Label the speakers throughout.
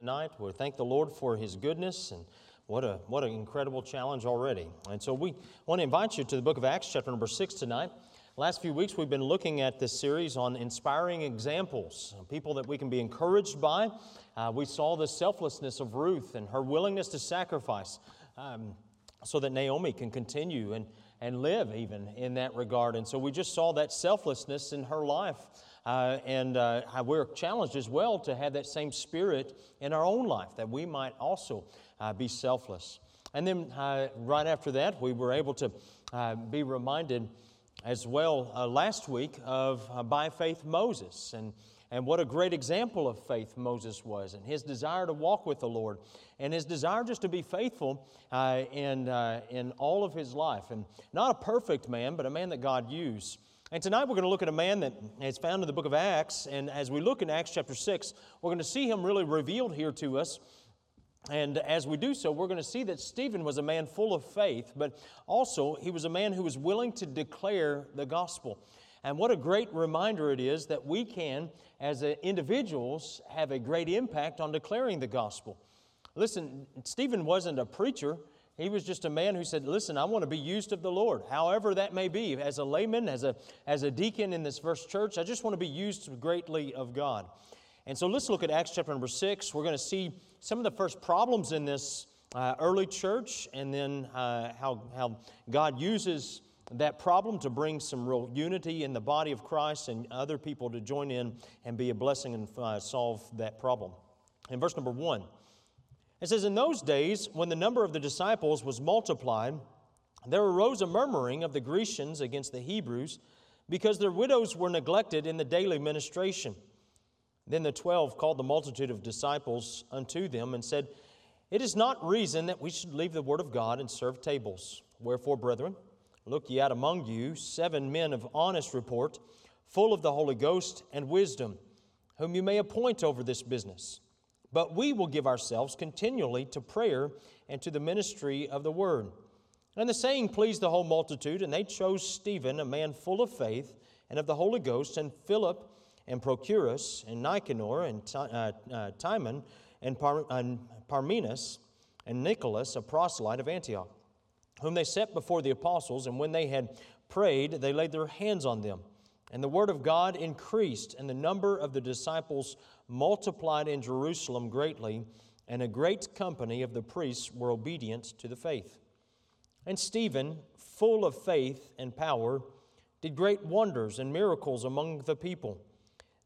Speaker 1: tonight. We thank the Lord for His goodness and what a what an incredible challenge already. And so we want to invite you to the book of Acts, chapter number six tonight. Last few weeks we've been looking at this series on inspiring examples, people that we can be encouraged by. Uh, we saw the selflessness of Ruth and her willingness to sacrifice um, so that Naomi can continue and, and live even in that regard. And so we just saw that selflessness in her life. Uh, and uh, we're challenged as well to have that same spirit in our own life, that we might also uh, be selfless. And then uh, right after that, we were able to uh, be reminded as well uh, last week of by faith Moses and, and what a great example of faith Moses was and his desire to walk with the Lord and his desire just to be faithful in, in all of his life. And not a perfect man, but a man that God used. And tonight we're going to look at a man that is found in the book of Acts. And as we look in Acts chapter 6, we're going to see him really revealed here to us. And as we do so, we're going to see that Stephen was a man full of faith, but also he was a man who was willing to declare the gospel. And what a great reminder it is that we can, as individuals, have a great impact on declaring the gospel. Listen, Stephen wasn't a preacher, he was just a man who said, Listen, I want to be used of the Lord, however that may be. As a layman, as a, as a deacon in this first church, I just want to be used greatly of God. And so let's look at Acts chapter number six. We're going to see some of the first problems in this uh, early church and then uh, how, how God uses that problem to bring some real unity in the body of Christ and other people to join in and be a blessing and uh, solve that problem. In verse number one, it says, In those days, when the number of the disciples was multiplied, there arose a murmuring of the Grecians against the Hebrews because their widows were neglected in the daily ministration. Then the twelve called the multitude of disciples unto them and said, It is not reason that we should leave the word of God and serve tables. Wherefore, brethren, look ye out among you seven men of honest report, full of the Holy Ghost and wisdom, whom you may appoint over this business. But we will give ourselves continually to prayer and to the ministry of the word. And the saying pleased the whole multitude, and they chose Stephen, a man full of faith and of the Holy Ghost, and Philip, and Prochorus, and Nicanor, and uh, uh, Timon, and, Par- and Parmenas, and Nicholas, a proselyte of Antioch, whom they set before the apostles. And when they had prayed, they laid their hands on them. And the word of God increased, and the number of the disciples multiplied in Jerusalem greatly, and a great company of the priests were obedient to the faith. And Stephen, full of faith and power, did great wonders and miracles among the people.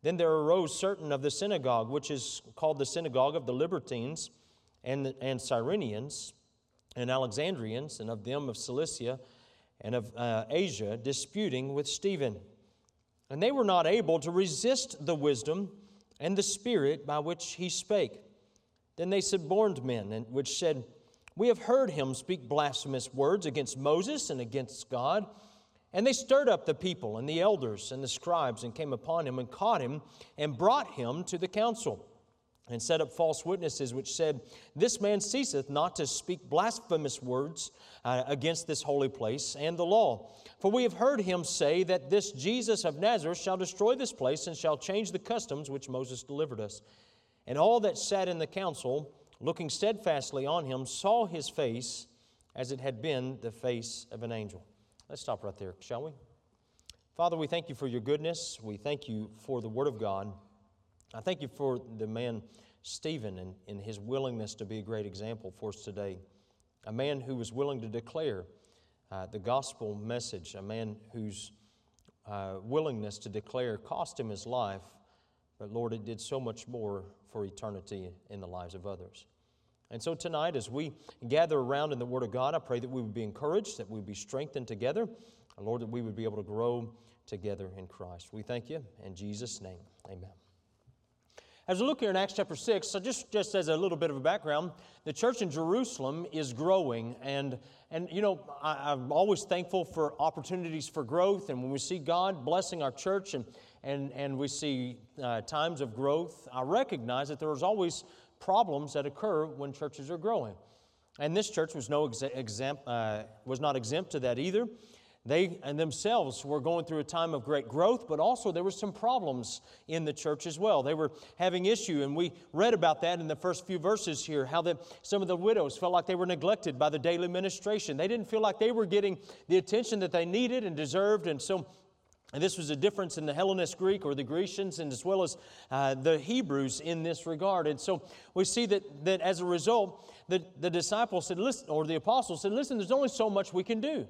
Speaker 1: Then there arose certain of the synagogue, which is called the synagogue of the Libertines and, and Cyrenians and Alexandrians, and of them of Cilicia and of uh, Asia, disputing with Stephen. And they were not able to resist the wisdom and the Spirit by which he spake. Then they suborned men, which said, We have heard him speak blasphemous words against Moses and against God. And they stirred up the people and the elders and the scribes and came upon him and caught him and brought him to the council and set up false witnesses which said, This man ceaseth not to speak blasphemous words uh, against this holy place and the law. For we have heard him say that this Jesus of Nazareth shall destroy this place and shall change the customs which Moses delivered us. And all that sat in the council, looking steadfastly on him, saw his face as it had been the face of an angel. Let's stop right there, shall we? Father, we thank you for your goodness. We thank you for the Word of God. I thank you for the man Stephen and, and his willingness to be a great example for us today. A man who was willing to declare uh, the gospel message, a man whose uh, willingness to declare cost him his life, but Lord, it did so much more for eternity in the lives of others. And so tonight, as we gather around in the Word of God, I pray that we would be encouraged, that we would be strengthened together, Lord, that we would be able to grow together in Christ. We thank you. In Jesus' name, amen. As we look here in Acts chapter 6, so just, just as a little bit of a background, the church in Jerusalem is growing. And, and you know, I, am always thankful for opportunities for growth. And when we see God blessing our church and, and, and we see uh, times of growth, I recognize that there's always problems that occur when churches are growing. And this church was, no exa- exempt, uh, was not exempt to that either. They and themselves were going through a time of great growth, but also there were some problems in the church as well. They were having issue, and we read about that in the first few verses here. How that some of the widows felt like they were neglected by the daily ministration. They didn't feel like they were getting the attention that they needed and deserved, and so and this was a difference in the Hellenist Greek or the Grecians, and as well as uh, the Hebrews in this regard. And so we see that, that as a result, the, the disciples said, listen, or the apostles said, listen, there's only so much we can do.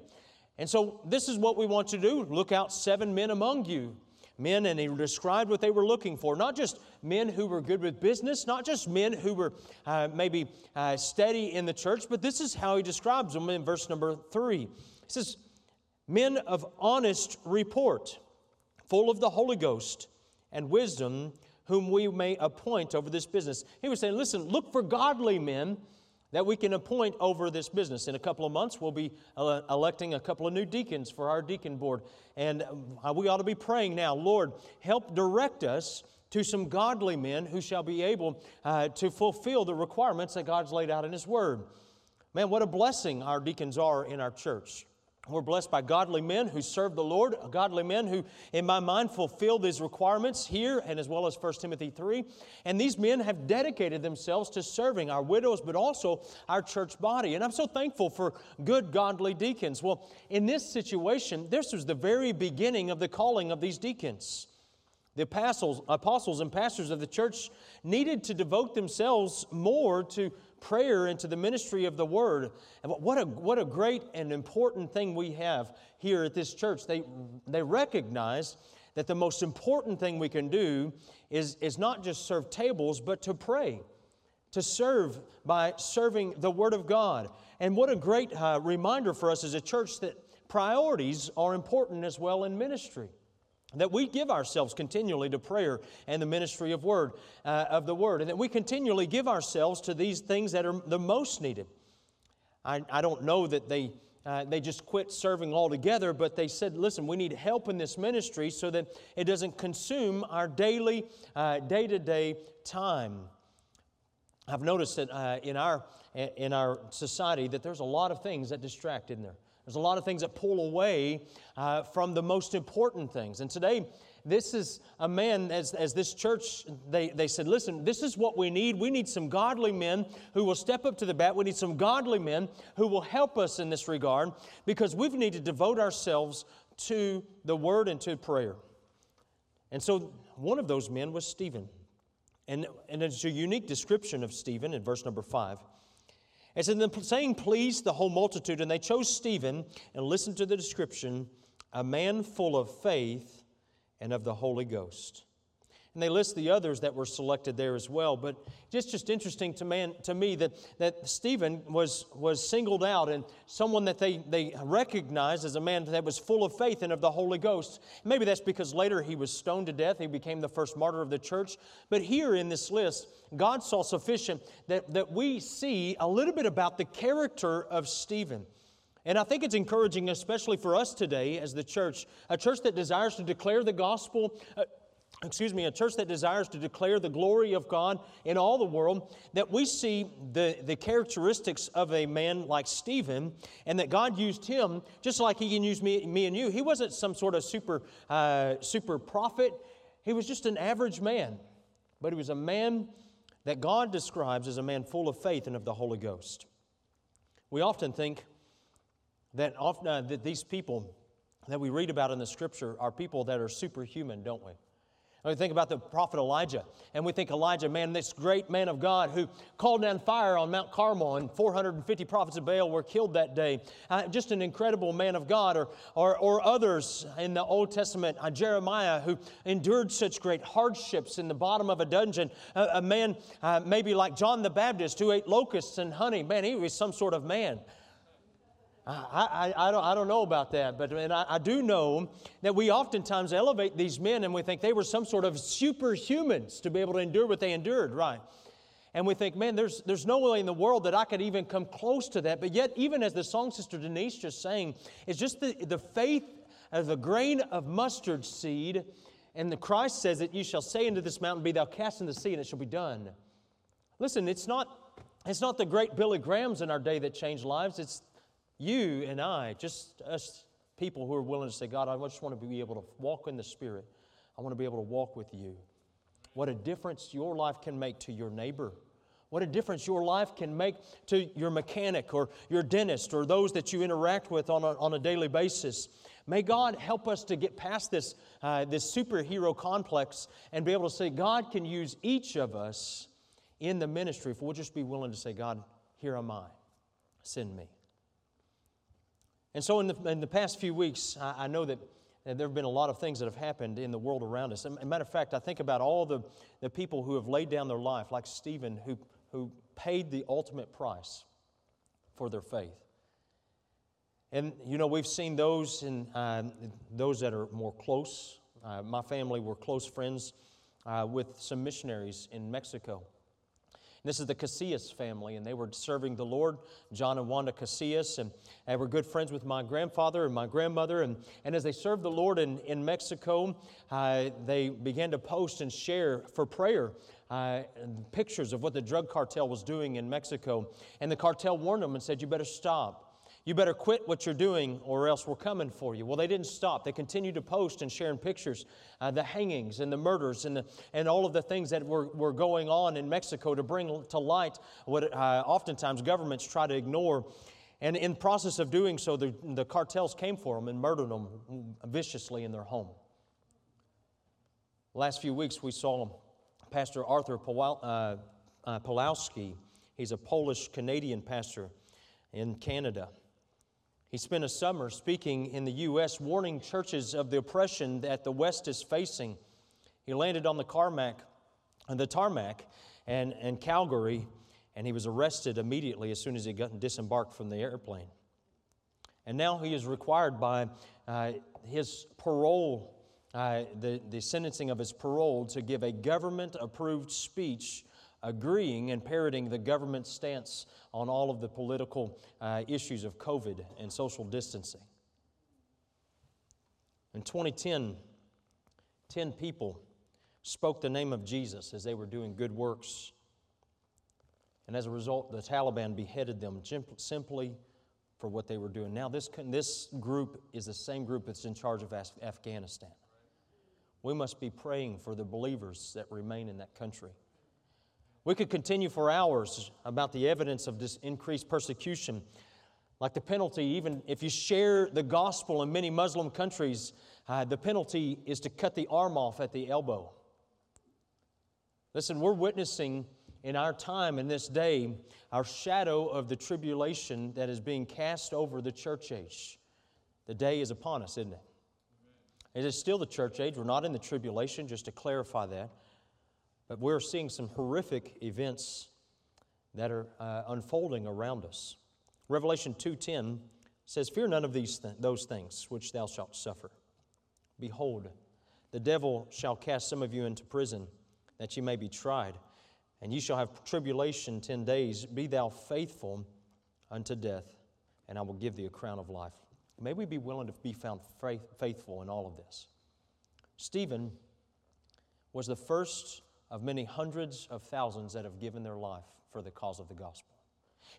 Speaker 1: And so this is what we want to do look out seven men among you. Men, and he described what they were looking for. Not just men who were good with business, not just men who were uh, maybe uh, steady in the church, but this is how he describes them in verse number three. He says, men of honest report, full of the Holy Ghost and wisdom, whom we may appoint over this business. He was saying, listen, look for godly men that we can appoint over this business. In a couple of months, we'll be electing a couple of new deacons for our deacon board. And uh, we ought to be praying now, Lord, help direct us to some godly men who shall be able uh, to fulfill the requirements that God's laid out in His Word. Man, what a blessing our deacons are in our church. We're blessed by godly men who serve the Lord, godly men who, in my mind, fulfill these requirements here and as well as 1 Timothy 3. And these men have dedicated themselves to serving our widows, but also our church body. And I'm so thankful for good, godly deacons. Well, in this situation, this was the very beginning of the calling of these deacons. The apostles, apostles and pastors of the church needed to devote themselves more to prayer and to the ministry of the word. And what a, what a great and important thing we have here at this church. They, they recognize that the most important thing we can do is, is not just serve tables, but to pray, to serve by serving the Word of God. And what a great uh, reminder for us as a church that priorities are important as well in ministry that we give ourselves continually to prayer and the ministry of word uh, of the word and that we continually give ourselves to these things that are the most needed. I, I don't know that they uh, they just quit serving altogether but they said listen we need help in this ministry so that it doesn't consume our daily uh, day-to-day time. I've noticed that uh, in our in our society that there's a lot of things that distract in there there's a lot of things that pull away uh, from the most important things. And today, this is a man, as, as this church, they, they said, listen, this is what we need. We need some godly men who will step up to the bat. We need some godly men who will help us in this regard because we've need to devote ourselves to the word and to prayer. And so one of those men was Stephen. And, and it's a unique description of Stephen in verse number five. And so the saying pleased the whole multitude, and they chose Stephen, and listened to the description, a man full of faith and of the Holy Ghost. And they list the others that were selected there as well. But it's just interesting to, man, to me that, that Stephen was, was singled out and someone that they, they recognized as a man that was full of faith and of the Holy Ghost. Maybe that's because later he was stoned to death. He became the first martyr of the church. But here in this list, God saw sufficient that, that we see a little bit about the character of Stephen. And I think it's encouraging, especially for us today as the church, a church that desires to declare the gospel, uh, excuse me, a church that desires to declare the glory of God in all the world, that we see the, the characteristics of a man like Stephen, and that God used him just like he can use me, me and you. He wasn't some sort of super, uh, super prophet, he was just an average man. But he was a man that God describes as a man full of faith and of the Holy Ghost. We often think that, often, uh, that these people that we read about in the scripture are people that are superhuman, don't we? We think about the prophet Elijah, and we think Elijah, man, this great man of God who called down fire on Mount Carmel, and 450 prophets of Baal were killed that day. Uh, just an incredible man of God, or, or, or others in the Old Testament, uh, Jeremiah, who endured such great hardships in the bottom of a dungeon. Uh, a man uh, maybe like John the Baptist, who ate locusts and honey. Man, he was some sort of man. I, I, I, don't, I don't know about that, but and I, I do know that we oftentimes elevate these men and we think they were some sort of superhumans to be able to endure what they endured, right? And we think, man, there's, there's no way in the world that I could even come close to that. But yet, even as the song sister Denise just sang, it's just the, the faith of a grain of mustard seed. And the Christ says that you shall say unto this mountain, Be thou cast in the sea, and it shall be done. Listen, it's not, it's not the great Billy Grahams in our day that change lives. It's you and I, just us people who are willing to say, God, I just want to be able to walk in the Spirit. I want to be able to walk with you. What a difference your life can make to your neighbor. What a difference your life can make to your mechanic or your dentist or those that you interact with on a, on a daily basis. May God help us to get past this, uh, this superhero complex and be able to say, God can use each of us in the ministry if we'll just be willing to say, God, here am I, send me. And so, in the, in the past few weeks, I, I know that there have been a lot of things that have happened in the world around us. As a matter of fact, I think about all the, the people who have laid down their life, like Stephen, who, who paid the ultimate price for their faith. And, you know, we've seen those, in, uh, those that are more close. Uh, my family were close friends uh, with some missionaries in Mexico. This is the Casillas family, and they were serving the Lord, John and Wanda Casillas, and they were good friends with my grandfather and my grandmother. And, and as they served the Lord in, in Mexico, uh, they began to post and share for prayer uh, pictures of what the drug cartel was doing in Mexico. And the cartel warned them and said, You better stop. You better quit what you're doing or else we're coming for you. Well, they didn't stop. They continued to post and sharing pictures, uh, the hangings and the murders and, the, and all of the things that were, were going on in Mexico to bring to light what uh, oftentimes governments try to ignore. And in process of doing so, the, the cartels came for them and murdered them viciously in their home. Last few weeks, we saw Pastor Arthur uh, uh, Pawlowski. He's a Polish Canadian pastor in Canada. He spent a summer speaking in the U.S., warning churches of the oppression that the West is facing. He landed on the Carmack, and the tarmac and, and Calgary, and he was arrested immediately as soon as he got disembarked from the airplane. And now he is required by uh, his parole, uh, the, the sentencing of his parole, to give a government approved speech agreeing and parroting the government's stance on all of the political uh, issues of COVID and social distancing. In 2010, 10 people spoke the name of Jesus as they were doing good works. And as a result, the Taliban beheaded them simply for what they were doing. Now, this, this group is the same group that's in charge of Afghanistan. We must be praying for the believers that remain in that country. We could continue for hours about the evidence of this increased persecution. Like the penalty, even if you share the gospel in many Muslim countries, uh, the penalty is to cut the arm off at the elbow. Listen, we're witnessing in our time, in this day, our shadow of the tribulation that is being cast over the church age. The day is upon us, isn't it? It is still the church age. We're not in the tribulation, just to clarify that. But we're seeing some horrific events that are uh, unfolding around us. Revelation 2:10 says, "Fear none of these th- those things which thou shalt suffer. Behold, the devil shall cast some of you into prison, that ye may be tried, and ye shall have tribulation ten days. Be thou faithful unto death, and I will give thee a crown of life." May we be willing to be found faith- faithful in all of this. Stephen was the first of many hundreds of thousands that have given their life for the cause of the gospel.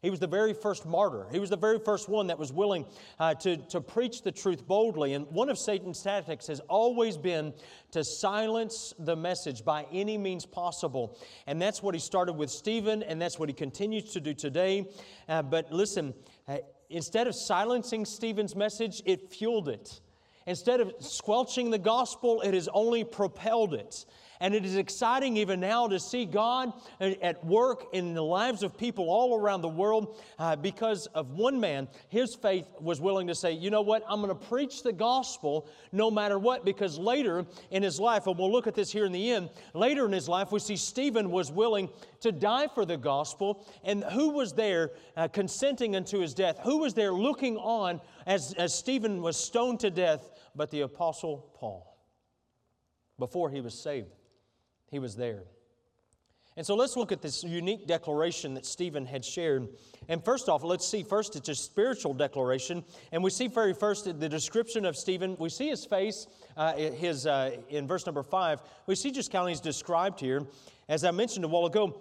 Speaker 1: He was the very first martyr. He was the very first one that was willing uh, to, to preach the truth boldly. And one of Satan's tactics has always been to silence the message by any means possible. And that's what he started with Stephen, and that's what he continues to do today. Uh, but listen, uh, instead of silencing Stephen's message, it fueled it. Instead of squelching the gospel, it has only propelled it. And it is exciting even now to see God at work in the lives of people all around the world uh, because of one man. His faith was willing to say, you know what, I'm going to preach the gospel no matter what, because later in his life, and we'll look at this here in the end, later in his life, we see Stephen was willing to die for the gospel. And who was there uh, consenting unto his death? Who was there looking on as, as Stephen was stoned to death but the Apostle Paul? Before he was saved. He was there. And so let's look at this unique declaration that Stephen had shared. And first off, let's see first it's a spiritual declaration. And we see very first the description of Stephen. We see his face uh, his, uh, in verse number five. We see just how he's described here. As I mentioned a while ago,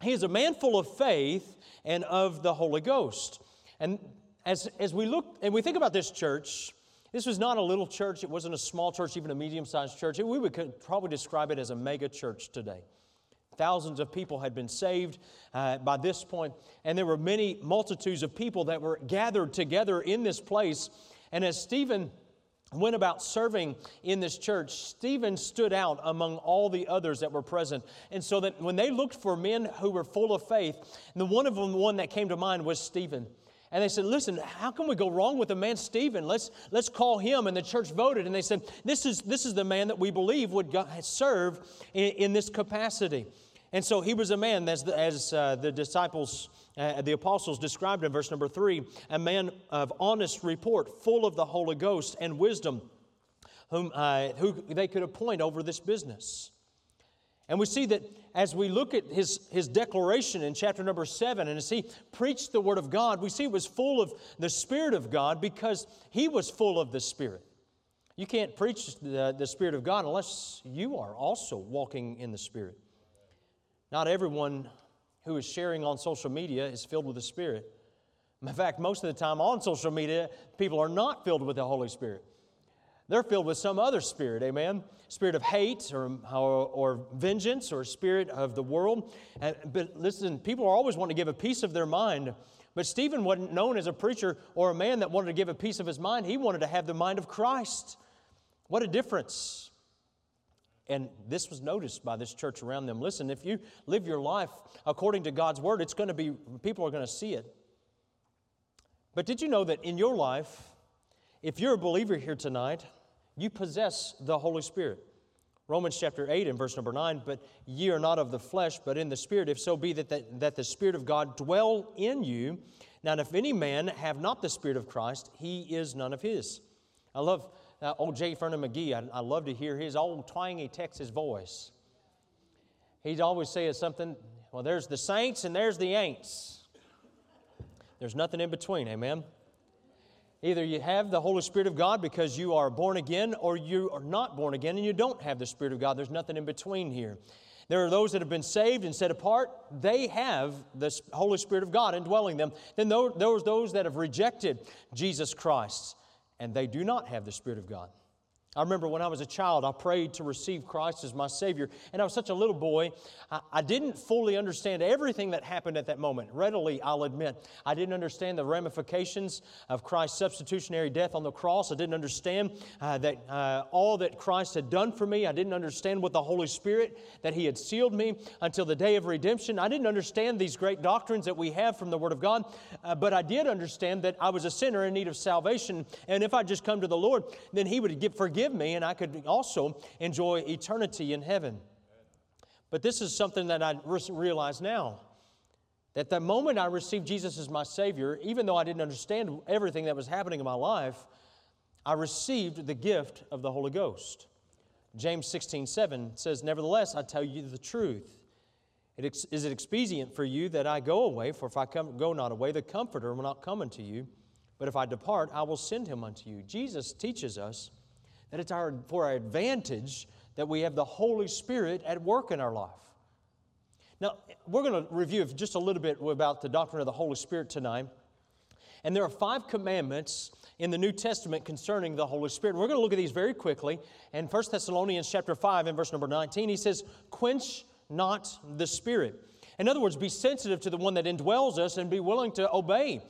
Speaker 1: he is a man full of faith and of the Holy Ghost. And as, as we look and we think about this church, This was not a little church, it wasn't a small church, even a medium sized church. We would probably describe it as a mega church today. Thousands of people had been saved uh, by this point, and there were many multitudes of people that were gathered together in this place. And as Stephen went about serving in this church, Stephen stood out among all the others that were present. And so that when they looked for men who were full of faith, the one of them, the one that came to mind was Stephen. And they said, Listen, how can we go wrong with the man Stephen? Let's, let's call him. And the church voted. And they said, This is, this is the man that we believe would serve in, in this capacity. And so he was a man, as the, as, uh, the disciples, uh, the apostles described in verse number three, a man of honest report, full of the Holy Ghost and wisdom, whom, uh, who they could appoint over this business. And we see that as we look at his, his declaration in chapter number seven, and as he preached the word of God, we see it was full of the Spirit of God because he was full of the Spirit. You can't preach the, the Spirit of God unless you are also walking in the Spirit. Not everyone who is sharing on social media is filled with the Spirit. In fact, most of the time on social media, people are not filled with the Holy Spirit. They're filled with some other spirit, amen? Spirit of hate or, or, or vengeance or spirit of the world. And, but listen, people are always wanting to give a piece of their mind. But Stephen wasn't known as a preacher or a man that wanted to give a piece of his mind. He wanted to have the mind of Christ. What a difference. And this was noticed by this church around them. Listen, if you live your life according to God's word, it's going to be, people are going to see it. But did you know that in your life, if you're a believer here tonight, you possess the Holy Spirit? Romans chapter 8 and verse number 9, but ye are not of the flesh, but in the Spirit, if so be that, that, that the Spirit of God dwell in you. Now, if any man have not the Spirit of Christ, he is none of his. I love uh, old J. Vernon McGee, I, I love to hear his old twangy Texas voice. He'd always say something, well, there's the saints and there's the ain'ts. There's nothing in between, amen? Either you have the Holy Spirit of God because you are born again, or you are not born again and you don't have the Spirit of God. There's nothing in between here. There are those that have been saved and set apart. They have the Holy Spirit of God indwelling them. Then there are those that have rejected Jesus Christ and they do not have the Spirit of God. I remember when I was a child, I prayed to receive Christ as my Savior. And I was such a little boy, I, didn't fully understand everything that happened at that moment. Readily, I'll admit. I didn't understand the ramifications of Christ's substitutionary death on the cross. I didn't understand uh, that uh, all that Christ had done for me. I didn't understand what the Holy Spirit, that He had sealed me until the day of redemption. I didn't understand these great doctrines that we have from the Word of God. Uh, but I did understand that I was a sinner in need of salvation. And if I just come to the Lord, then He would give, forgive me, and I could also enjoy eternity in heaven. But this is something that I realize now. That the moment I received Jesus as my Savior, even though I didn't understand everything that was happening in my life, I received the gift of the Holy Ghost. James 16, 7 says, Nevertheless, I tell you the truth. Is it expedient for you that I go away? For if I come, go not away, the Comforter will not come unto you. But if I depart, I will send him unto you. Jesus teaches us that it's our, for our advantage that we have the Holy Spirit at work in our life. Now, we're going to review just a little bit about the doctrine of the Holy Spirit tonight. And there are five commandments in the New Testament concerning the Holy Spirit. We're going to look at these very quickly. In 1 Thessalonians chapter 5 and verse number 19, he says, Quench not the Spirit. In other words, be sensitive to the one that indwells us and be willing to obey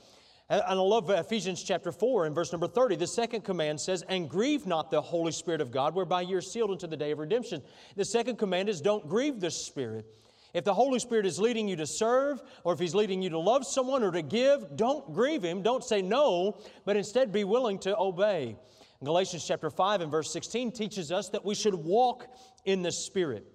Speaker 1: and I love Ephesians chapter 4 and verse number 30. The second command says, And grieve not the Holy Spirit of God, whereby you're sealed unto the day of redemption. The second command is, Don't grieve the Spirit. If the Holy Spirit is leading you to serve, or if He's leading you to love someone or to give, don't grieve Him. Don't say no, but instead be willing to obey. Galatians chapter 5 and verse 16 teaches us that we should walk in the Spirit.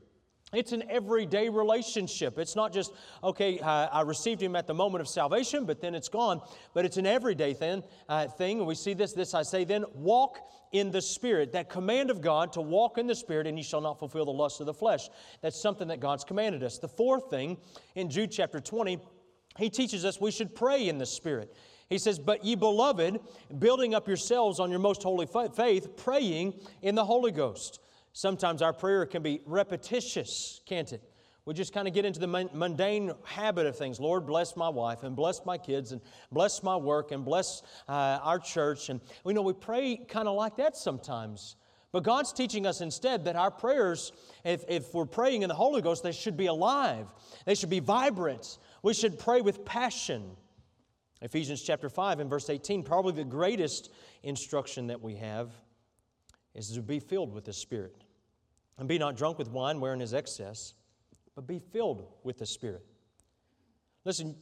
Speaker 1: It's an everyday relationship. It's not just, okay, uh, I received him at the moment of salvation, but then it's gone. But it's an everyday thing. Uh, thing. And we see this, this I say then, walk in the Spirit. That command of God to walk in the Spirit, and ye shall not fulfill the lust of the flesh. That's something that God's commanded us. The fourth thing, in Jude chapter 20, he teaches us we should pray in the Spirit. He says, But ye beloved, building up yourselves on your most holy faith, praying in the Holy Ghost. Sometimes our prayer can be repetitious, can't it? We just kind of get into the mundane habit of things. Lord, bless my wife and bless my kids and bless my work and bless uh, our church. And we know we pray kind of like that sometimes. But God's teaching us instead that our prayers, if, if we're praying in the Holy Ghost, they should be alive, they should be vibrant. We should pray with passion. Ephesians chapter 5 and verse 18, probably the greatest instruction that we have is to be filled with the Spirit. And be not drunk with wine wherein is excess, but be filled with the Spirit. Listen,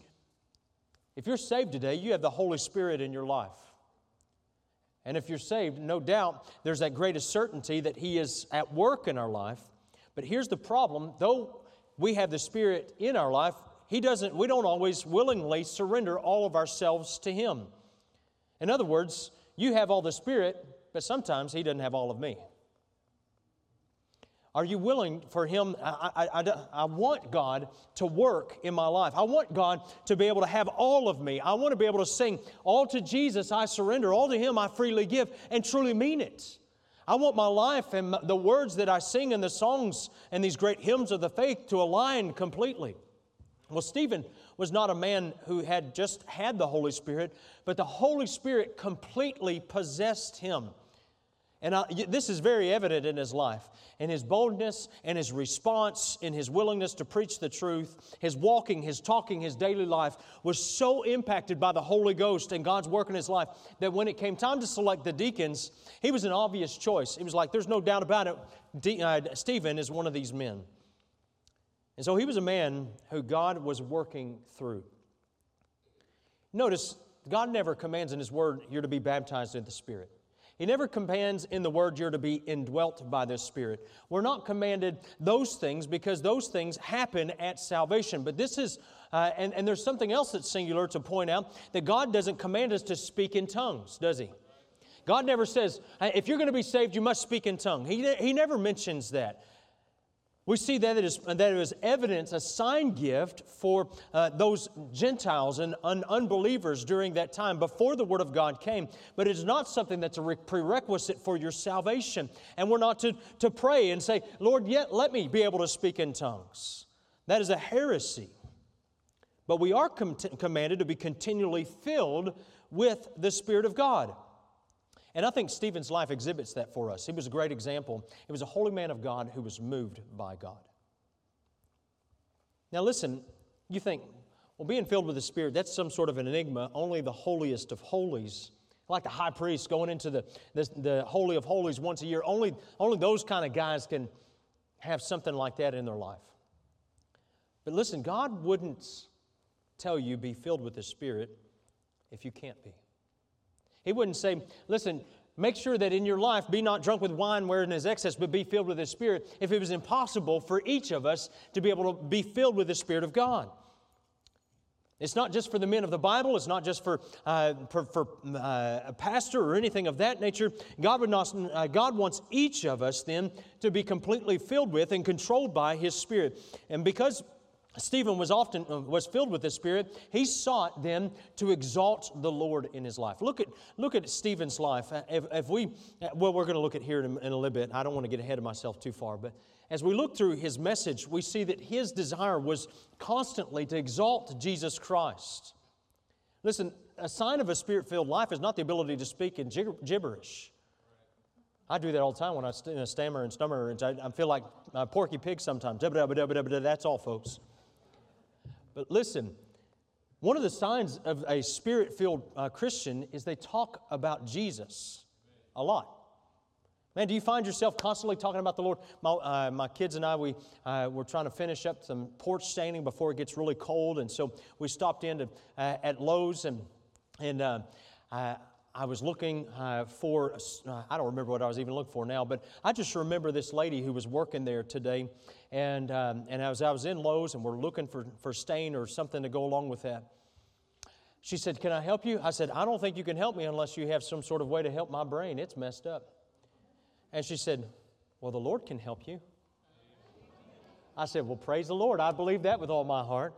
Speaker 1: if you're saved today, you have the Holy Spirit in your life. And if you're saved, no doubt there's that greatest certainty that He is at work in our life. But here's the problem though we have the Spirit in our life, he doesn't, we don't always willingly surrender all of ourselves to Him. In other words, you have all the Spirit, but sometimes He doesn't have all of me. Are you willing for Him? I, I, I, I, want God to work in my life. I want God to be able to have all of me. I want to be able to sing, All to Jesus I surrender, all to Him I freely give, and truly mean it. I want my life and the words that I sing and the songs and these great hymns of the faith to align completely. Well, Stephen was not a man who had just had the Holy Spirit, but the Holy Spirit completely possessed him. And I, this is very evident in his life. In his boldness and his response, in his willingness to preach the truth, his walking, his talking, his daily life was so impacted by the Holy Ghost and God's work in his life that when it came time to select the deacons, he was an obvious choice. He was like, there's no doubt about it, De- uh, Stephen is one of these men. And so he was a man who God was working through. Notice, God never commands in His Word you're to be baptized in the Spirit. He never commands in the Word you're to be indwelt by the Spirit. We're not commanded those things because those things happen at salvation. But this is, uh, and, and there's something else that's singular to point out that God doesn't command us to speak in tongues, does He? God never says, if you're going to be saved, you must speak in tongue. He, he never mentions that. We see that it, is, that evidence, a sign gift for uh, those Gentiles and un- unbelievers during that time before the Word of God came. But it is not something that's a re- prerequisite for your salvation. And we're not to, to pray and say, Lord, yet let me be able to speak in tongues. That is a heresy. But we are com- commanded to be continually filled with the Spirit of God. And I think Stephen's life exhibits that for us. He was a great example. He was a holy man of God who was moved by God. Now, listen, you think, well, being filled with the Spirit, that's some sort of an enigma. Only the holiest of holies, like the high priest going into the, the, the Holy of Holies once a year, only, only those kind of guys can have something like that in their life. But listen, God wouldn't tell you be filled with the Spirit if you can't be. He wouldn't say, listen, make sure that in your life be not drunk with wine wherein is excess, but be filled with the Spirit, if it was impossible for each of us to be able to be filled with the Spirit of God. It's not just for the men of the Bible. It's not just for, uh, for, for uh, a pastor or anything of that nature. God, would not, uh, God wants each of us then to be completely filled with and controlled by His Spirit. And because Stephen was often uh, was filled with the Spirit. He sought then to exalt the Lord in his life. Look at look at Stephen's life. Uh, if, if we uh, well, we're going to look at here in, in a little bit. I don't want to get ahead of myself too far, but as we look through his message, we see that his desire was constantly to exalt Jesus Christ. Listen, a sign of a spirit-filled life is not the ability to speak in gibberish. I do that all the time when I stammer and stammer, and I feel like a porky pig sometimes. That's all, folks. But listen, one of the signs of a spirit filled uh, Christian is they talk about Jesus a lot. Man, do you find yourself constantly talking about the Lord? My, uh, my kids and I, we uh, were trying to finish up some porch staining before it gets really cold, and so we stopped in to, uh, at Lowe's, and and uh, I was looking uh, for, uh, I don't remember what I was even looking for now, but I just remember this lady who was working there today. And, um, and as I was in Lowe's and we're looking for, for stain or something to go along with that, she said, Can I help you? I said, I don't think you can help me unless you have some sort of way to help my brain. It's messed up. And she said, Well, the Lord can help you. I said, Well, praise the Lord. I believe that with all my heart.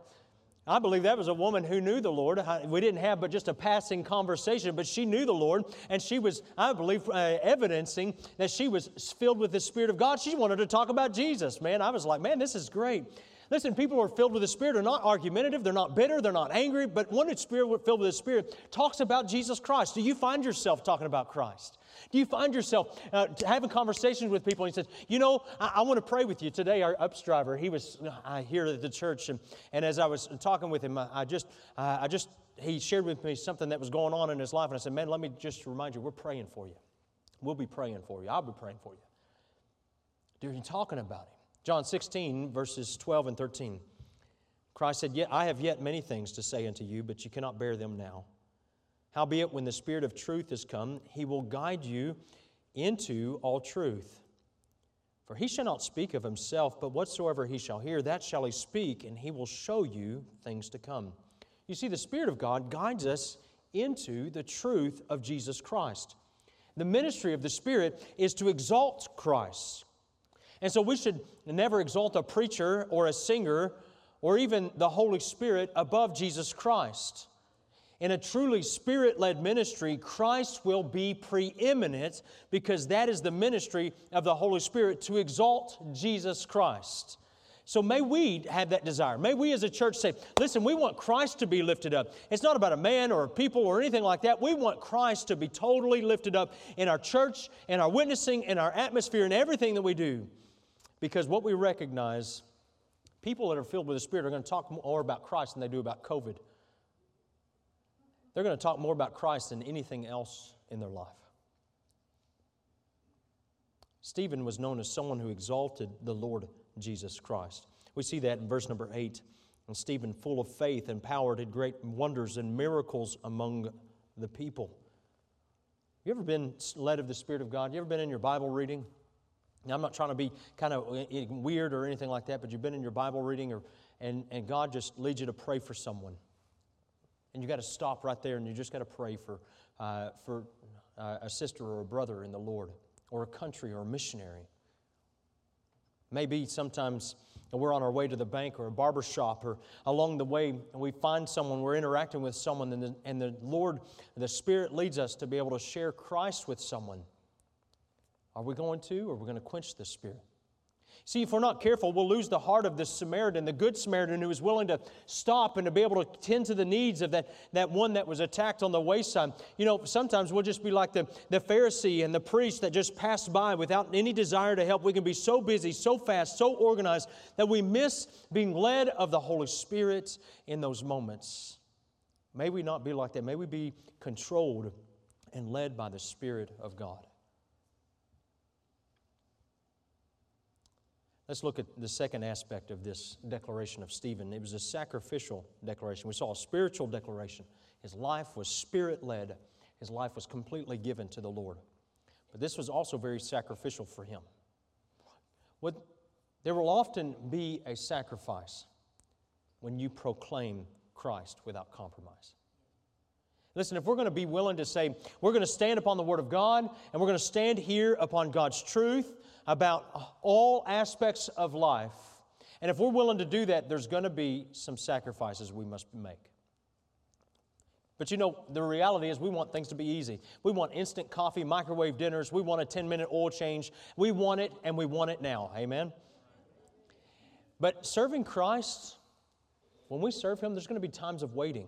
Speaker 1: I believe that was a woman who knew the Lord. We didn't have but just a passing conversation, but she knew the Lord, and she was, I believe, uh, evidencing that she was filled with the Spirit of God. She wanted to talk about Jesus, man. I was like, man, this is great. Listen, people who are filled with the Spirit are not argumentative, they're not bitter, they're not angry, but one that's filled with the Spirit talks about Jesus Christ. Do you find yourself talking about Christ? Do you find yourself uh, having conversations with people and he says, You know, I, I want to pray with you. Today, our UPS driver, he was uh, here at the church, and, and as I was talking with him, I, I just, uh, I just, he shared with me something that was going on in his life, and I said, Man, let me just remind you, we're praying for you. We'll be praying for you. I'll be praying for you. During talking about him. John 16, verses 12 and 13. Christ said, Yet I have yet many things to say unto you, but you cannot bear them now. Howbeit, when the Spirit of truth is come, he will guide you into all truth. For he shall not speak of himself, but whatsoever he shall hear, that shall he speak, and he will show you things to come. You see, the Spirit of God guides us into the truth of Jesus Christ. The ministry of the Spirit is to exalt Christ. And so we should never exalt a preacher or a singer or even the Holy Spirit above Jesus Christ. In a truly spirit led ministry, Christ will be preeminent because that is the ministry of the Holy Spirit to exalt Jesus Christ. So may we have that desire. May we as a church say, listen, we want Christ to be lifted up. It's not about a man or a people or anything like that. We want Christ to be totally lifted up in our church, in our witnessing, in our atmosphere, in everything that we do. Because what we recognize, people that are filled with the Spirit are going to talk more about Christ than they do about COVID. They're going to talk more about Christ than anything else in their life. Stephen was known as someone who exalted the Lord Jesus Christ. We see that in verse number 8. And Stephen, full of faith and power, did great wonders and miracles among the people. You ever been led of the Spirit of God? You ever been in your Bible reading? Now, I'm not trying to be kind of weird or anything like that, but you've been in your Bible reading or, and, and God just leads you to pray for someone. And you got to stop right there and you just got to pray for, uh, for uh, a sister or a brother in the Lord or a country or a missionary. Maybe sometimes we're on our way to the bank or a barber shop or along the way we find someone, we're interacting with someone, and the, and the Lord, the Spirit leads us to be able to share Christ with someone. Are we going to, or are we going to quench the Spirit? See, if we're not careful, we'll lose the heart of the Samaritan, the good Samaritan who was willing to stop and to be able to tend to the needs of that, that one that was attacked on the wayside. You know, sometimes we'll just be like the, the Pharisee and the priest that just passed by without any desire to help. We can be so busy, so fast, so organized that we miss being led of the Holy Spirit in those moments. May we not be like that. May we be controlled and led by the Spirit of God. Let's look at the second aspect of this declaration of Stephen. It was a sacrificial declaration. We saw a spiritual declaration. His life was spirit led, his life was completely given to the Lord. But this was also very sacrificial for him. What, there will often be a sacrifice when you proclaim Christ without compromise. Listen, if we're going to be willing to say, we're going to stand upon the Word of God and we're going to stand here upon God's truth about all aspects of life. And if we're willing to do that, there's going to be some sacrifices we must make. But you know, the reality is we want things to be easy. We want instant coffee, microwave dinners. We want a 10 minute oil change. We want it and we want it now. Amen? But serving Christ, when we serve Him, there's going to be times of waiting.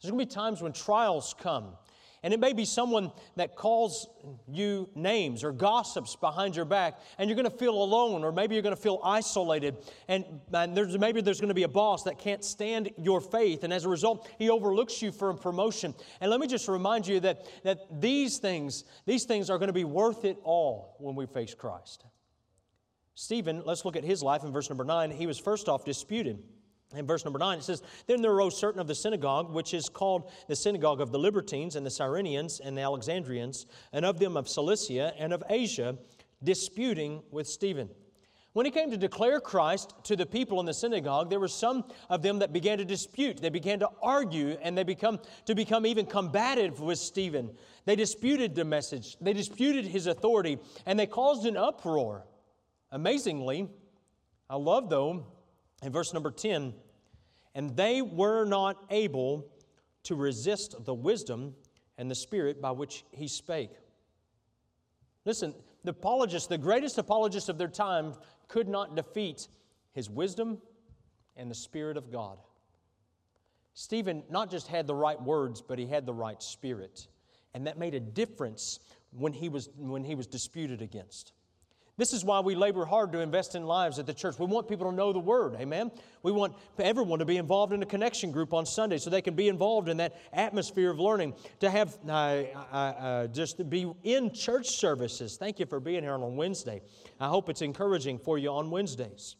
Speaker 1: There's going to be times when trials come and it may be someone that calls you names or gossips behind your back, and you're going to feel alone, or maybe you're going to feel isolated. And, and there's, maybe there's going to be a boss that can't stand your faith, and as a result, he overlooks you for a promotion. And let me just remind you that, that these things, these things are going to be worth it all when we face Christ. Stephen, let's look at his life in verse number nine. He was first off disputed. In verse number 9, it says, Then there arose certain of the synagogue, which is called the synagogue of the Libertines, and the Cyrenians, and the Alexandrians, and of them of Cilicia, and of Asia, disputing with Stephen. When he came to declare Christ to the people in the synagogue, there were some of them that began to dispute. They began to argue, and they become to become even combative with Stephen. They disputed the message, they disputed his authority, and they caused an uproar. Amazingly, I love though in verse number 10, and they were not able to resist the wisdom and the spirit by which he spake. Listen, the apologists, the greatest apologists of their time, could not defeat his wisdom and the Spirit of God. Stephen not just had the right words, but he had the right spirit. And that made a difference when he was, when he was disputed against. This is why we labor hard to invest in lives at the church. We want people to know the Word, amen? We want everyone to be involved in a connection group on Sunday so they can be involved in that atmosphere of learning, to have uh, uh, uh, just be in church services. Thank you for being here on Wednesday. I hope it's encouraging for you on Wednesdays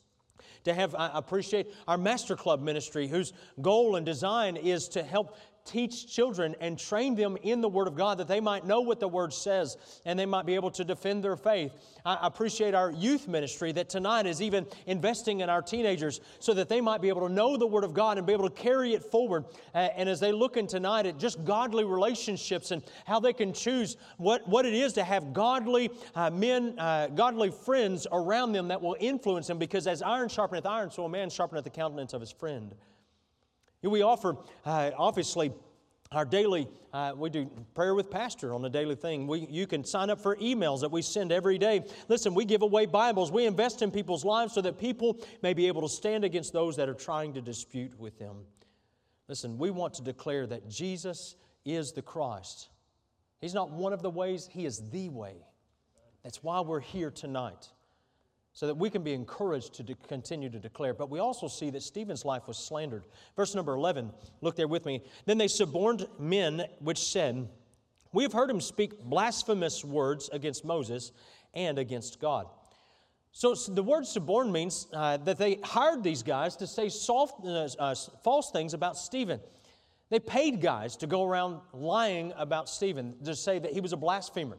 Speaker 1: to have I appreciate our master club ministry whose goal and design is to help teach children and train them in the Word of God that they might know what the Word says and they might be able to defend their faith. I appreciate our youth ministry that tonight is even investing in our teenagers so that they might be able to know the Word of God and be able to carry it forward. and as they look in tonight at just godly relationships and how they can choose what, what it is to have godly uh, men, uh, godly friends around them that will influence them because as iron sharpeneth iron, so a man sharpeneth the countenance of his friend. We offer, uh, obviously, our daily, uh, we do prayer with pastor on a daily thing. We, you can sign up for emails that we send every day. Listen, we give away Bibles. We invest in people's lives so that people may be able to stand against those that are trying to dispute with them. Listen, we want to declare that Jesus is the Christ. He's not one of the ways, He is the way. That's why we're here tonight so that we can be encouraged to de- continue to declare. But we also see that Stephen's life was slandered. Verse number 11, look there with me. Then they suborned men which said, We have heard him speak blasphemous words against Moses and against God. So the word suborn means uh, that they hired these guys to say soft, uh, uh, false things about Stephen. They paid guys to go around lying about Stephen, to say that he was a blasphemer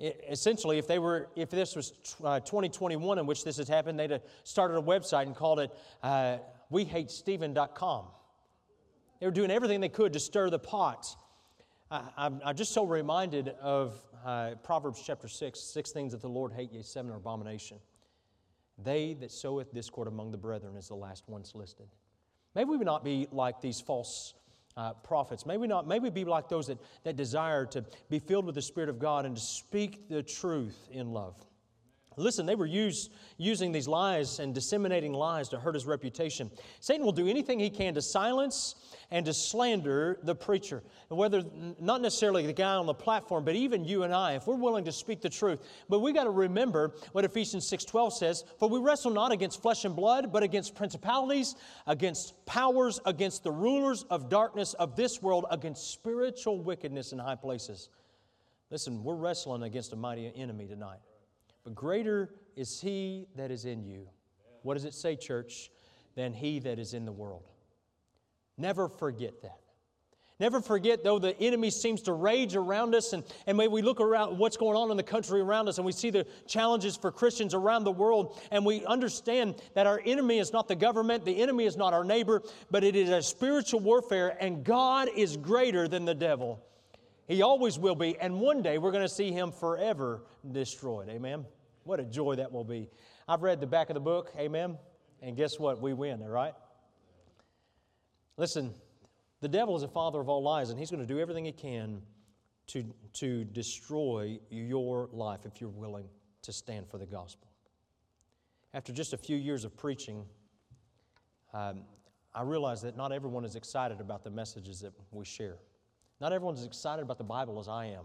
Speaker 1: essentially, if they were, if this was uh, 2021 in which this has happened, they'd have started a website and called it uh, WeHateStephen.com. They were doing everything they could to stir the pot. I, am just so reminded of uh, Proverbs chapter 6 six things that the Lord hate, ye seven are abomination. They that soweth discord among the brethren is the last ones listed. Maybe we would not be like these false uh, prophets. May we not, may we be like those that, that desire to be filled with the Spirit of God and to speak the truth in love. Listen, they were using these lies and disseminating lies to hurt his reputation. Satan will do anything he can to silence and to slander the preacher. Whether not necessarily the guy on the platform, but even you and I, if we're willing to speak the truth. But we got to remember what Ephesians 6:12 says, "For we wrestle not against flesh and blood, but against principalities, against powers, against the rulers of darkness of this world, against spiritual wickedness in high places." Listen, we're wrestling against a mighty enemy tonight. But greater is he that is in you. What does it say, church? Than he that is in the world. Never forget that. Never forget, though the enemy seems to rage around us, and, and may we look around what's going on in the country around us, and we see the challenges for Christians around the world, and we understand that our enemy is not the government, the enemy is not our neighbor, but it is a spiritual warfare, and God is greater than the devil. He always will be, and one day we're going to see him forever destroyed. Amen. What a joy that will be. I've read the back of the book, amen. And guess what? We win, all right? Listen, the devil is the father of all lies, and he's going to do everything he can to, to destroy your life if you're willing to stand for the gospel. After just a few years of preaching, um, I realize that not everyone is excited about the messages that we share. Not everyone's excited about the Bible as I am.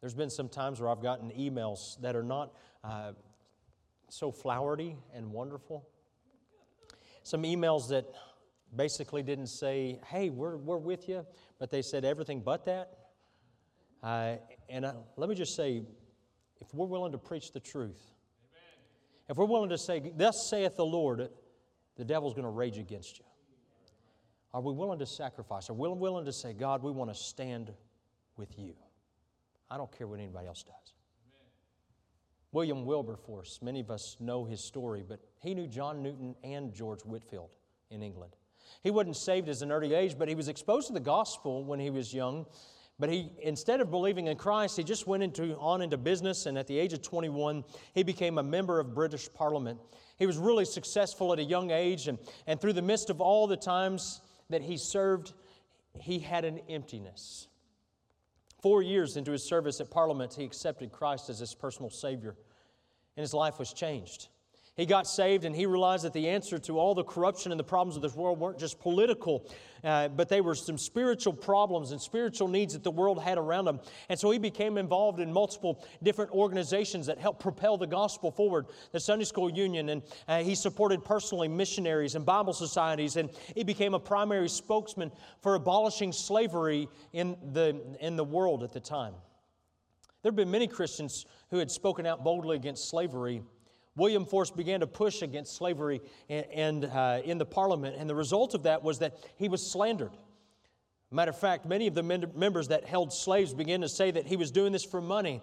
Speaker 1: There's been some times where I've gotten emails that are not uh, so flowery and wonderful. Some emails that basically didn't say, hey, we're, we're with you, but they said everything but that. Uh, and uh, let me just say, if we're willing to preach the truth, Amen. if we're willing to say, Thus saith the Lord, the devil's going to rage against you. Are we willing to sacrifice? Are we willing to say, God, we want to stand with you? I don't care what anybody else does. William Wilberforce, many of us know his story, but he knew John Newton and George Whitefield in England. He wasn't saved as an early age, but he was exposed to the gospel when he was young. But he, instead of believing in Christ, he just went into, on into business, and at the age of 21, he became a member of British Parliament. He was really successful at a young age, and, and through the midst of all the times that he served, he had an emptiness. Four years into his service at Parliament, he accepted Christ as his personal Savior, and his life was changed. He got saved and he realized that the answer to all the corruption and the problems of this world weren't just political, uh, but they were some spiritual problems and spiritual needs that the world had around him. And so he became involved in multiple different organizations that helped propel the gospel forward the Sunday School Union, and uh, he supported personally missionaries and Bible societies, and he became a primary spokesman for abolishing slavery in the, in the world at the time. There have been many Christians who had spoken out boldly against slavery Wilberforce began to push against slavery and, and uh, in the parliament, and the result of that was that he was slandered. Matter of fact, many of the members that held slaves began to say that he was doing this for money,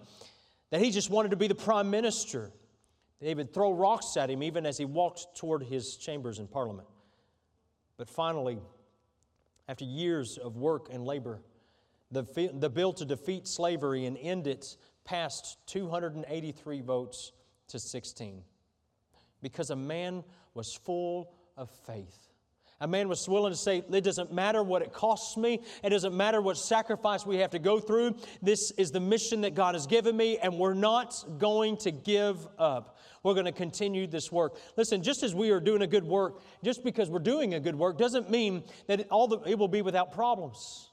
Speaker 1: that he just wanted to be the prime minister. They would throw rocks at him even as he walked toward his chambers in parliament. But finally, after years of work and labor, the, the bill to defeat slavery and end it passed 283 votes to 16 because a man was full of faith. A man was willing to say, It doesn't matter what it costs me. It doesn't matter what sacrifice we have to go through. This is the mission that God has given me, and we're not going to give up. We're going to continue this work. Listen, just as we are doing a good work, just because we're doing a good work doesn't mean that all the, it will be without problems.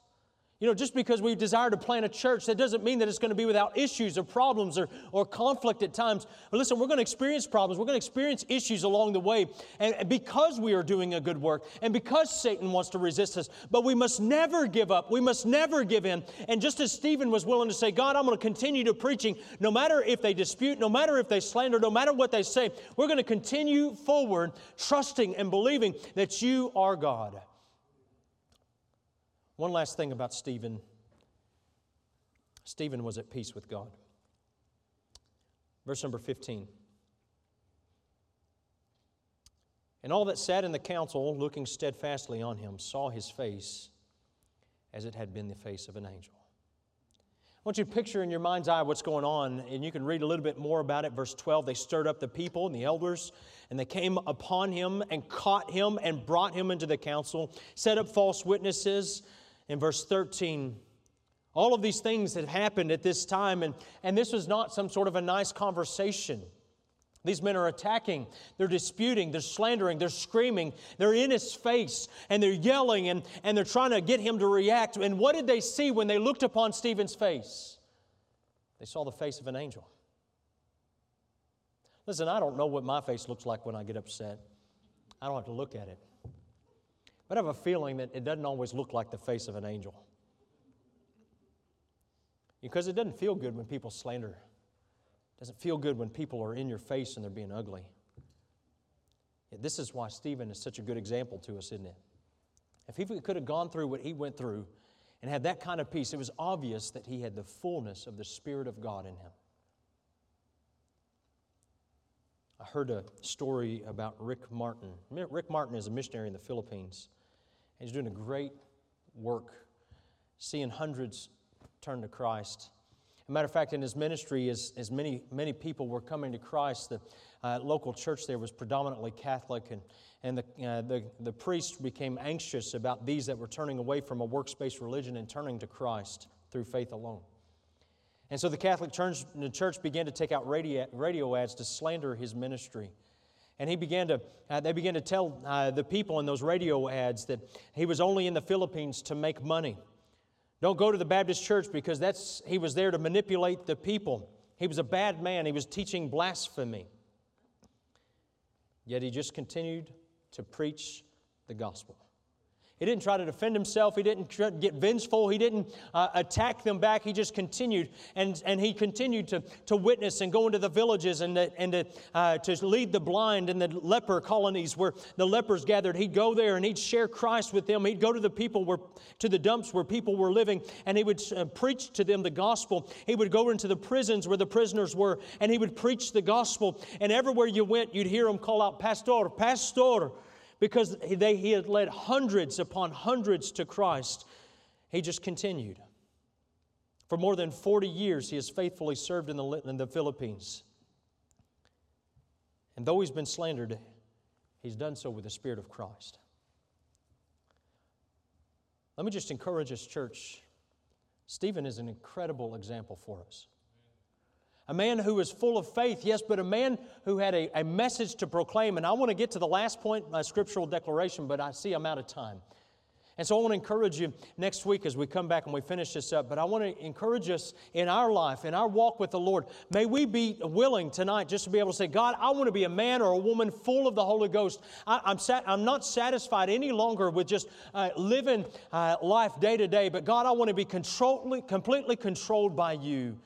Speaker 1: You know, just because we desire to plant a church, that doesn't mean that it's going to be without issues or problems or, or conflict at times. But listen, we're going to experience problems. We're going to experience issues along the way. And because we are doing a good work and because Satan wants to resist us, but we must never give up. We must never give in. And just as Stephen was willing to say, God, I'm going to continue to preaching, no matter if they dispute, no matter if they slander, no matter what they say, we're going to continue forward, trusting and believing that you are God. One last thing about Stephen Stephen was at peace with God. Verse number 15. And all that sat in the council, looking steadfastly on him, saw his face as it had been the face of an angel. I want you to picture in your mind's eye what's going on, and you can read a little bit more about it. Verse 12 they stirred up the people and the elders, and they came upon him and caught him and brought him into the council, set up false witnesses in verse 13. All of these things had happened at this time, and, and this was not some sort of a nice conversation. These men are attacking, they're disputing, they're slandering, they're screaming, they're in his face, and they're yelling, and, and they're trying to get him to react. And what did they see when they looked upon Stephen's face? They saw the face of an angel. Listen, I don't know what my face looks like when I get upset. I don't have to look at it. But I have a feeling that it doesn't always look like the face of an angel. Because it doesn't feel good when people slander. It doesn't feel good when people are in your face and they're being ugly. Yet this is why Stephen is such a good example to us, isn't it? If he could have gone through what he went through and had that kind of peace, it was obvious that he had the fullness of the Spirit of God in him. I heard a story about Rick Martin. Rick Martin is a missionary in the Philippines. and He's doing a great work, seeing hundreds turn to Christ. As a matter of fact, in his ministry, as, as many, many people were coming to Christ, the uh, local church there was predominantly Catholic, and, and the, uh, the, the priest became anxious about these that were turning away from a works based religion and turning to Christ through faith alone. And so the Catholic church, the church began to take out radio, radio ads to slander his ministry. And he began to, uh, they began to tell uh, the people in those radio ads that he was only in the Philippines to make money. Don't go to the Baptist church because that's, he was there to manipulate the people. He was a bad man. He was teaching blasphemy. Yet he just continued to preach the gospel. He didn't try to defend himself. He didn't get vengeful. He didn't uh, attack them back. He just continued. And, and he continued to, to witness and go into the villages and, and to, uh, to lead the blind and the leper colonies where the lepers gathered. He'd go there and he'd share Christ with them. He'd go to the people where, to the dumps where people were living and he would uh, preach to them the gospel. He would go into the prisons where the prisoners were and he would preach the gospel. And everywhere you went, you'd hear him call out, Pastor, Pastor because they, he had led hundreds upon hundreds to Christ. He just continued. For more than 40 years, he has faithfully served in the, in the Philippines. And though he's been slandered, he's done so with the Spirit of Christ. Let me just encourage us, church. Stephen is an incredible example for us. A man who was full of faith, yes, but a man who had a, a message to proclaim. And I want to get to the last point, my scriptural declaration, but I see I'm out of time. And so I want to encourage you next week as we come back and we finish this up. But I want to encourage us in our life, in our walk with the Lord. May we be willing tonight just to be able to say, God, I want to be a man or a woman full of the Holy Ghost. I, am sat, I'm not satisfied any longer with just uh, living uh, life day to day, but God, I want to be completely controlled by you.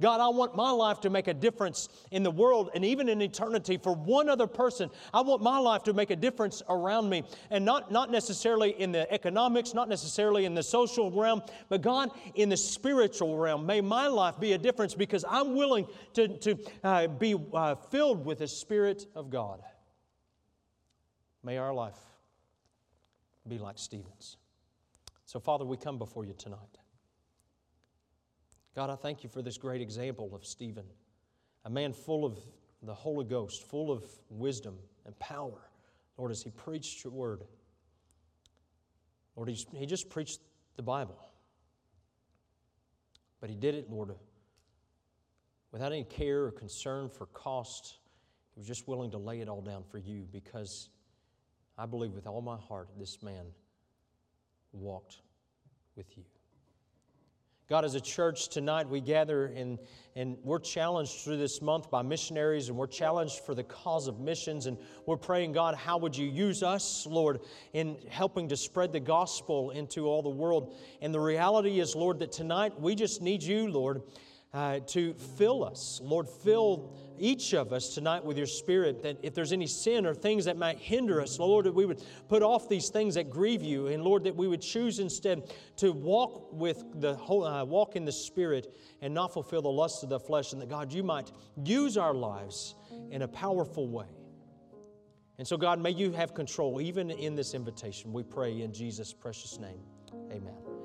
Speaker 1: God, I want my life to make a difference in the world and even in eternity for one other person. I want my life to make a difference around me. And not, not necessarily in the economics, not necessarily in the social realm, but God, in the spiritual realm. May my life be a difference because I'm willing to, to uh, be uh, filled with the Spirit of God. May our life be like Stephen's. So, Father, we come before you tonight. God, I thank you for this great example of Stephen, a man full of the Holy Ghost, full of wisdom and power. Lord, as he preached your word, Lord, he, just preached the Bible. But he did it, Lord, without any care or concern for cost. He was just willing to lay it all down for you because I believe with all my heart this man walked with you. God, as a church tonight, we gather and, and we're challenged through this month by missionaries and we're challenged for the cause of missions. And we're praying, God, how would you use us, Lord, in helping to spread the gospel into all the world? And the reality is, Lord, that tonight we just need you, Lord, uh, to fill us. Lord, fill each of us tonight with your spirit that if there's any sin or things that might hinder us, Lord, that we would put off these things that grieve you, and Lord, that we would choose instead to walk with the uh, walk in the spirit and not fulfill the lusts of the flesh, and that God, you might use our lives in a powerful way. And so, God, may you have control even in this invitation. We pray in Jesus' precious name. Amen.